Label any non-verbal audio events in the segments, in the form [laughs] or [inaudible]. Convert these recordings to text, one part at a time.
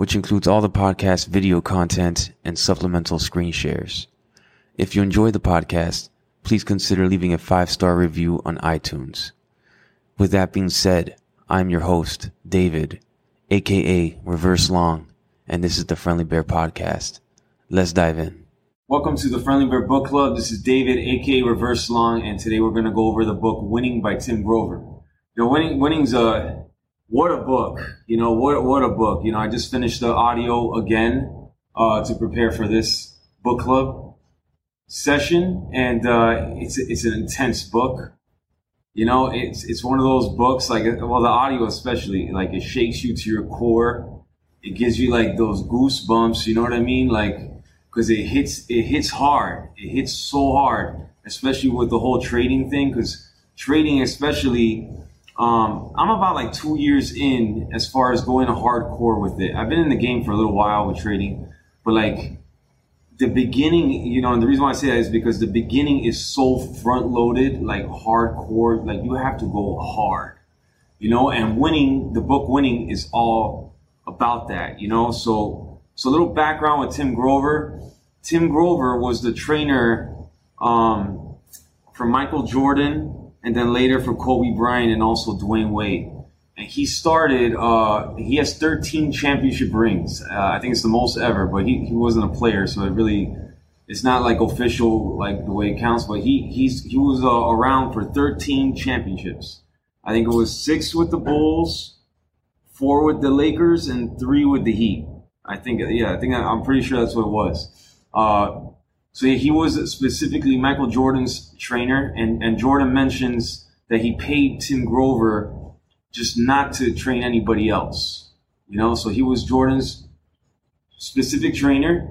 which includes all the podcast video content and supplemental screen shares. If you enjoy the podcast, please consider leaving a five star review on iTunes. With that being said, I'm your host, David, aka Reverse Long, and this is the Friendly Bear Podcast. Let's dive in. Welcome to the Friendly Bear Book Club. This is David, aka Reverse Long, and today we're going to go over the book Winning by Tim Grover. You know, Winning, Winning's a what a book. You know, what what a book. You know, I just finished the audio again uh, to prepare for this book club session, and uh, it's it's an intense book. You know, it's it's one of those books like well, the audio especially like it shakes you to your core it gives you like those goosebumps. You know what I mean? Like because it hits it hits hard. It hits so hard, especially with the whole trading thing. Because trading, especially, um, I'm about like two years in as far as going hardcore with it. I've been in the game for a little while with trading, but like the beginning, you know, and the reason why I say that is because the beginning is so front loaded, like hardcore. Like you have to go hard, you know. And winning the book, winning is all about that, you know. So, so a little background with Tim Grover. Tim Grover was the trainer um, for Michael Jordan, and then later for Kobe Bryant and also Dwyane Wade. And he started. Uh, he has 13 championship rings. Uh, I think it's the most ever. But he, he wasn't a player, so it really it's not like official like the way it counts. But he he's he was uh, around for 13 championships. I think it was six with the Bulls, four with the Lakers and three with the Heat. I think, yeah, I think I'm pretty sure that's what it was. So he was specifically Michael Jordan's trainer, and, and Jordan mentions that he paid Tim Grover just not to train anybody else. You know, so he was Jordan's specific trainer.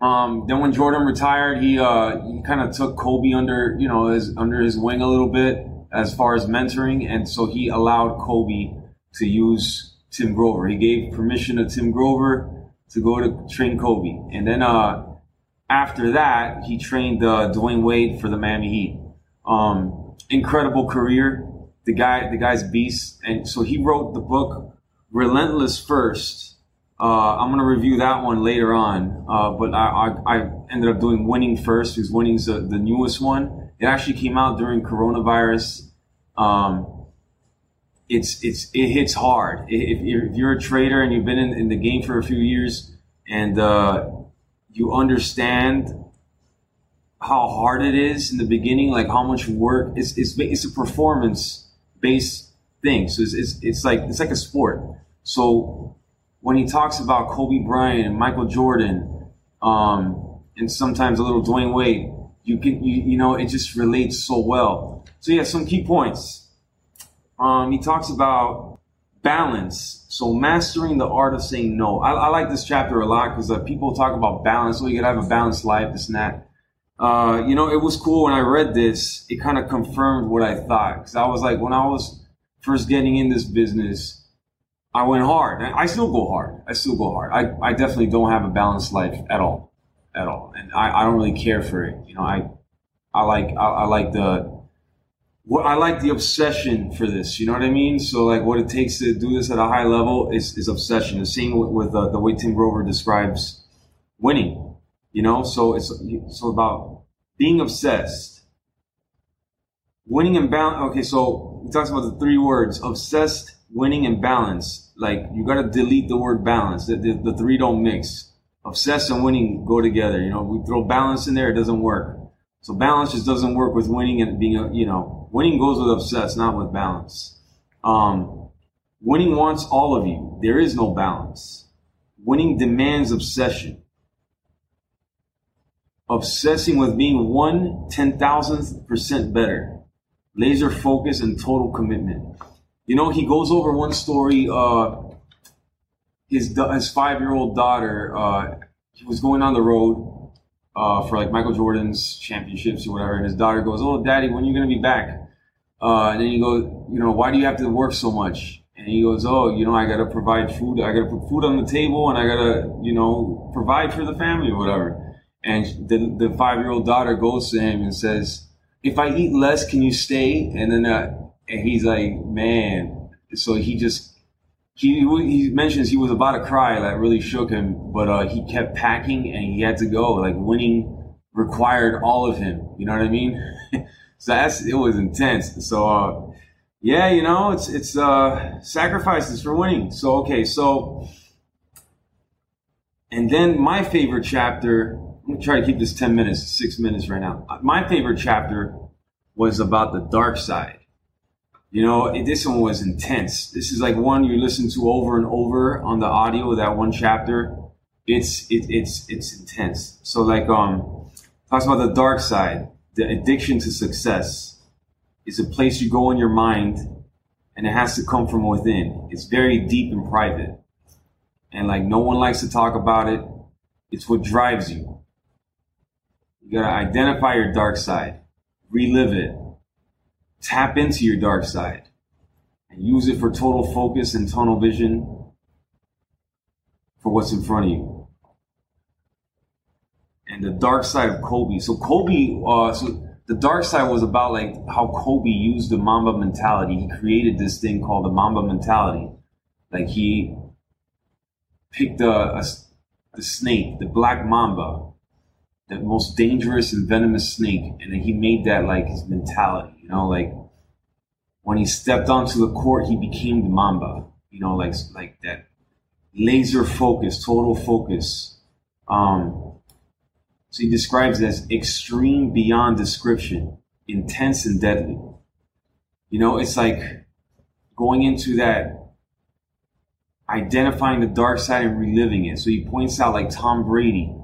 Um, then when Jordan retired, he uh, he kind of took Kobe under you know his under his wing a little bit as far as mentoring, and so he allowed Kobe to use Tim Grover. He gave permission to Tim Grover to go to train Kobe. And then uh, after that, he trained uh, Dwyane Wade for the Miami Heat. Um, incredible career. The guy, the guy's beast. And so he wrote the book Relentless First. Uh, I'm gonna review that one later on, uh, but I, I, I, ended up doing Winning First, because Winning's the, the newest one. It actually came out during coronavirus. Um, it's it's it hits hard. If you're, if you're a trader and you've been in, in the game for a few years and uh, you understand how hard it is in the beginning, like how much work it's it's, it's a performance based thing. So it's, it's it's like it's like a sport. So when he talks about Kobe Bryant and Michael Jordan, um, and sometimes a little Dwyane Wade, you can you you know it just relates so well. So yeah, some key points um, he talks about balance. So mastering the art of saying no. I, I like this chapter a lot because uh, people talk about balance. So you gotta have a balanced life, this and that. Uh, you know, it was cool when I read this. It kind of confirmed what I thought because I was like, when I was first getting in this business, I went hard. I still go hard. I still go hard. I, I definitely don't have a balanced life at all, at all, and I, I don't really care for it. You know, I I like I, I like the what I like the obsession for this. You know what I mean? So like what it takes to do this at a high level is, is obsession. The same with, with uh, the way Tim Grover describes winning. You know, so it's so about being obsessed, winning and balance. Okay, so he talks about the three words: obsessed, winning, and balance. Like you got to delete the word balance. The, the, the three don't mix. Obsessed and winning go together. You know, we throw balance in there, it doesn't work. So balance just doesn't work with winning and being a, you know, Winning goes with obsess, not with balance. Um, winning wants all of you. There is no balance. Winning demands obsession. Obsessing with being one ten thousandth percent better. Laser focus and total commitment. You know, he goes over one story. Uh, his his five year old daughter. Uh, he was going on the road uh, for like Michael Jordan's championships or whatever, and his daughter goes, "Oh, Daddy, when are you gonna be back?" Uh, and then you go, you know, why do you have to work so much? And he goes, "Oh, you know, I gotta provide food. I gotta put food on the table, and I gotta, you know, provide for the family or whatever." And the the five year old daughter goes to him and says, "If I eat less, can you stay?" And then uh, and he's like, "Man." So he just he he mentions he was about to cry. That really shook him, but uh, he kept packing and he had to go. Like winning required all of him. You know what I mean? [laughs] so that's it was intense. So uh, yeah, you know, it's it's uh, sacrifices for winning. So okay, so and then my favorite chapter. I'm gonna try to keep this ten minutes, six minutes right now. My favorite chapter was about the dark side you know, this one was intense. This is like one you listen to over and over on the audio. That one chapter, it's it, it's it's intense. So like um, talks about the dark side, the addiction to success. It's a place you go in your mind, and it has to come from within. It's very deep and private, and like no one likes to talk about it. It's what drives you. You gotta identify your dark side, relive it, Tap into your dark side and use it for total focus and tunnel vision for what's in front of you. And the dark side of Kobe. So Kobe, uh, so the dark side was about like how Kobe used the Mamba mentality. He created this thing called the Mamba mentality. Like he picked a, a the snake, the black Mamba, the most dangerous and venomous snake, and then he made that like his mentality. You know, like when he stepped onto the court, he became the Mamba. You know, like like that laser focus, total focus. Um, so he describes it as extreme beyond description, intense and deadly. You know, it's like going into that identifying the dark side and reliving it. So he points out like Tom Brady,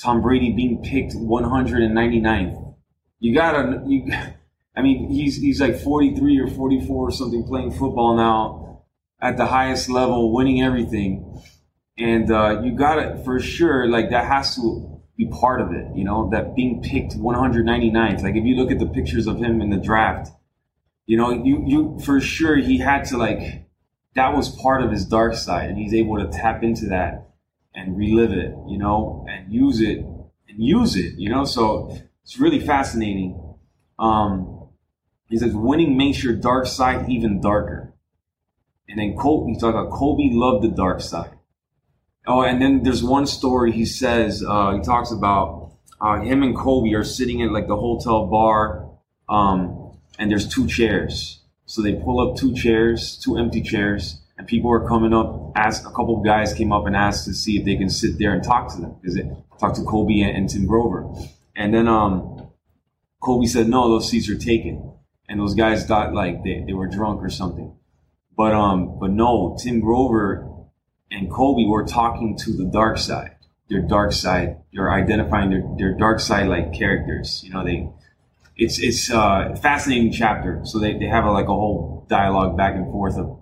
Tom Brady being picked 199th. You gotta, you, [laughs] I mean, he's he's like 43 or 44 or something playing football now at the highest level, winning everything. And uh, you gotta for sure. Like that has to be part of it. You know, that being picked 199th. Like if you look at the pictures of him in the draft, you know, you you for sure he had to like that was part of his dark side, and he's able to tap into that and relive it. You know, and use it and use it. You know, so it's really fascinating. Um, he says, winning makes your dark side even darker. And then Kobe, he talks about Kobe loved the dark side. Oh, and then there's one story he says, uh, he talks about uh, him and Kobe are sitting at like the hotel bar, um, and there's two chairs. So they pull up two chairs, two empty chairs, and people were coming up. Ask a couple of guys came up and asked to see if they can sit there and talk to them because they talk to Kobe and, and Tim Grover. And then um, Kobe said, "No, those seats are taken." and those guys thought like they, they were drunk or something. But um, but no, Tim Grover and Kobe were talking to the dark side, their dark side. They're identifying their, their dark side like characters. You know, they it's it's uh, a fascinating chapter. So they, they have a, like a whole dialogue back and forth of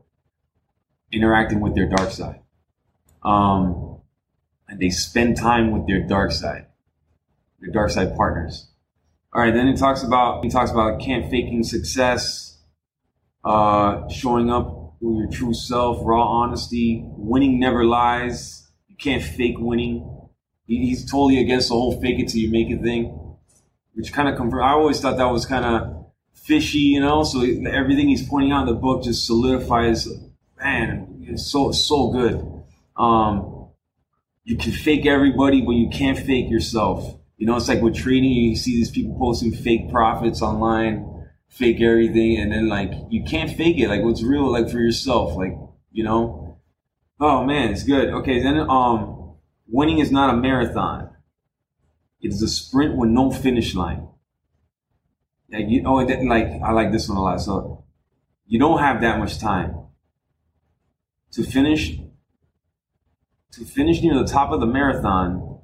interacting with their dark side. Um, and they spend time with their dark side, their dark side partners. All right, then it talks about he talks about can't faking success, uh, showing up with your true self, raw honesty, winning never lies. You can't fake winning. He, he's totally against the whole fake it till you make it thing, which kind of confirm. I always thought that was kind of fishy, you know. So everything he's pointing out in the book just solidifies. Man, it's so so good. Um, you can fake everybody, but you can't fake yourself. You know, it's like with trading, you see these people posting fake profits online, fake everything, and then like you can't fake it. Like what's real, like for yourself, like you know. Oh man, it's good. Okay, then um, winning is not a marathon. It is a sprint with no finish line. Like you, oh, like I like this one a lot. So you don't have that much time to finish. To finish near the top of the marathon,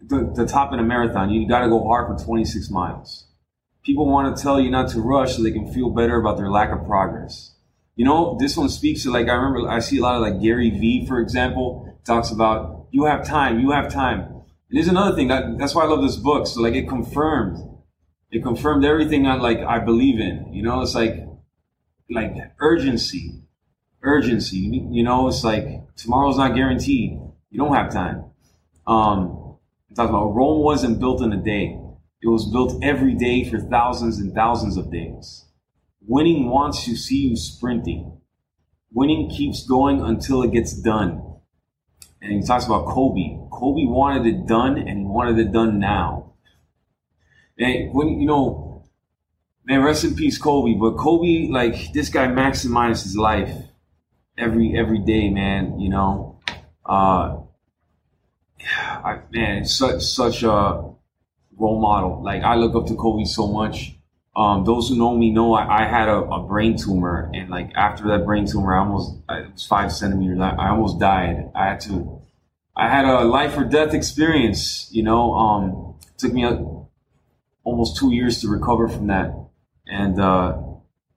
the, the top in a marathon, you got to go hard for 26 miles. People want to tell you not to rush so they can feel better about their lack of progress. You know, this one speaks to like, I remember I see a lot of like Gary Vee, for example, talks about you have time, you have time. And here's another thing that that's why I love this book. So like it confirmed, it confirmed everything I like I believe in. You know, it's like like urgency, urgency. You know, it's like tomorrow's not guaranteed. You don't have time. Um, talks about Rome wasn't built in a day. It was built every day for thousands and thousands of days. Winning wants to see you sprinting. Winning keeps going until it gets done. And he talks about Kobe. Kobe wanted it done and he wanted it done now. And when, you know, man, rest in peace, Kobe. But Kobe, like, this guy maximized his life every, every day, man, you know. Uh, I, man, such, such a role model. Like, I look up to Kobe so much. Um, those who know me know I, I had a, a, brain tumor, and like after that brain tumor, I almost it was five centimeters. I, I, almost died. I had to. I had a life or death experience. You know, um, took me a, almost two years to recover from that, and uh,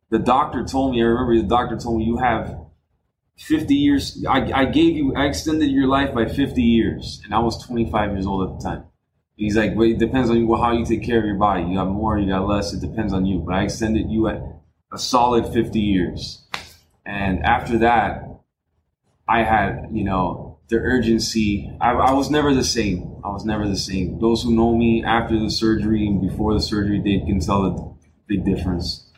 the doctor told me. I remember the doctor told me you have 50 years. I, I gave you. I extended your life by 50 years, and I was 25 years old at the time. He's like, well, it depends on you, how you take care of your body. You got more, you got less. It depends on you. But I extended you at a solid 50 years. And after that, I had, you know, the urgency. I, I was never the same. I was never the same. Those who know me after the surgery and before the surgery, they can tell the big difference.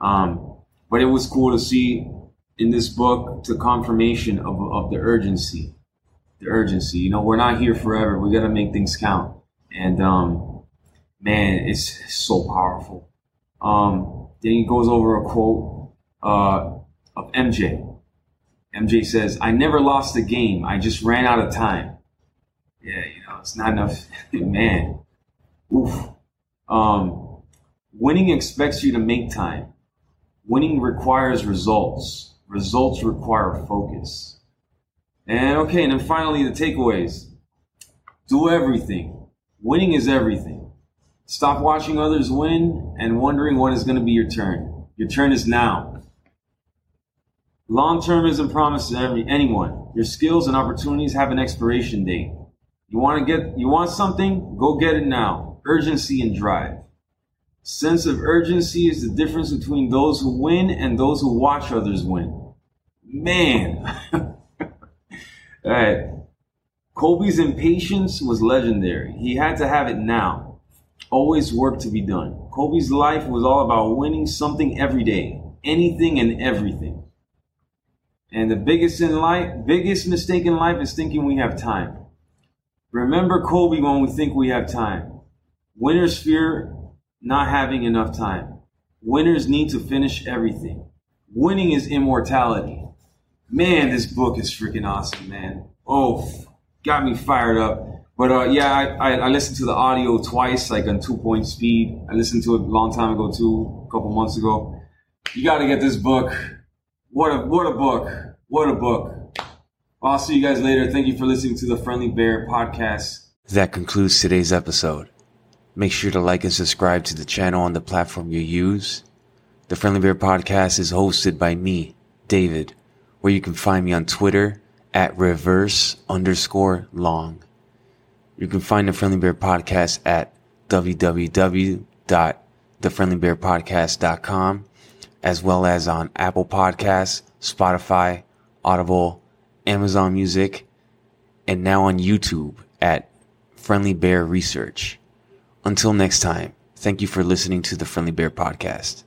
Um, but it was cool to see in this book the confirmation of, of the urgency. The urgency. You know, we're not here forever. We got to make things count. And um, man, it's so powerful. Um, then he goes over a quote uh, of MJ. MJ says, I never lost a game. I just ran out of time. Yeah, you know, it's not enough. [laughs] man. Oof. Um, winning expects you to make time. Winning requires results. Results require focus. And okay, and then finally the takeaways. Do everything Winning is everything. Stop watching others win and wondering when is going to be your turn. Your turn is now. Long term isn't promised to every, anyone. Your skills and opportunities have an expiration date. You want to get, you want something? Go get it now. Urgency and drive. Sense of urgency is the difference between those who win and those who watch others win. Man. [laughs] All right. Kobe's impatience was legendary. He had to have it now. Always work to be done. Kobe's life was all about winning something every day, anything and everything. And the biggest in life, biggest mistake in life is thinking we have time. Remember Kobe when we think we have time. Winners fear not having enough time. Winners need to finish everything. Winning is immortality. Man, this book is freaking awesome, man. Oh, got me fired up. But uh, yeah, I, I, I, listened to the audio twice, like on two point speed. I listened to it a long time ago too, a couple months ago. You got to get this book. What a what a book! What a book! I'll see you guys later. Thank you for listening to the Friendly Bear podcast. That concludes today's episode. Make sure to like and subscribe to the channel on the platform you use. The Friendly Bear podcast is hosted by me, David, where you can find me on Twitter at reverse underscore long. You can find the Friendly Bear Podcast at www.thefriendlybearpodcast.com as well as on Apple Podcasts, Spotify, Audible, Amazon Music, and now on YouTube at Friendly Bear Research. Until next time, thank you for listening to the Friendly Bear Podcast.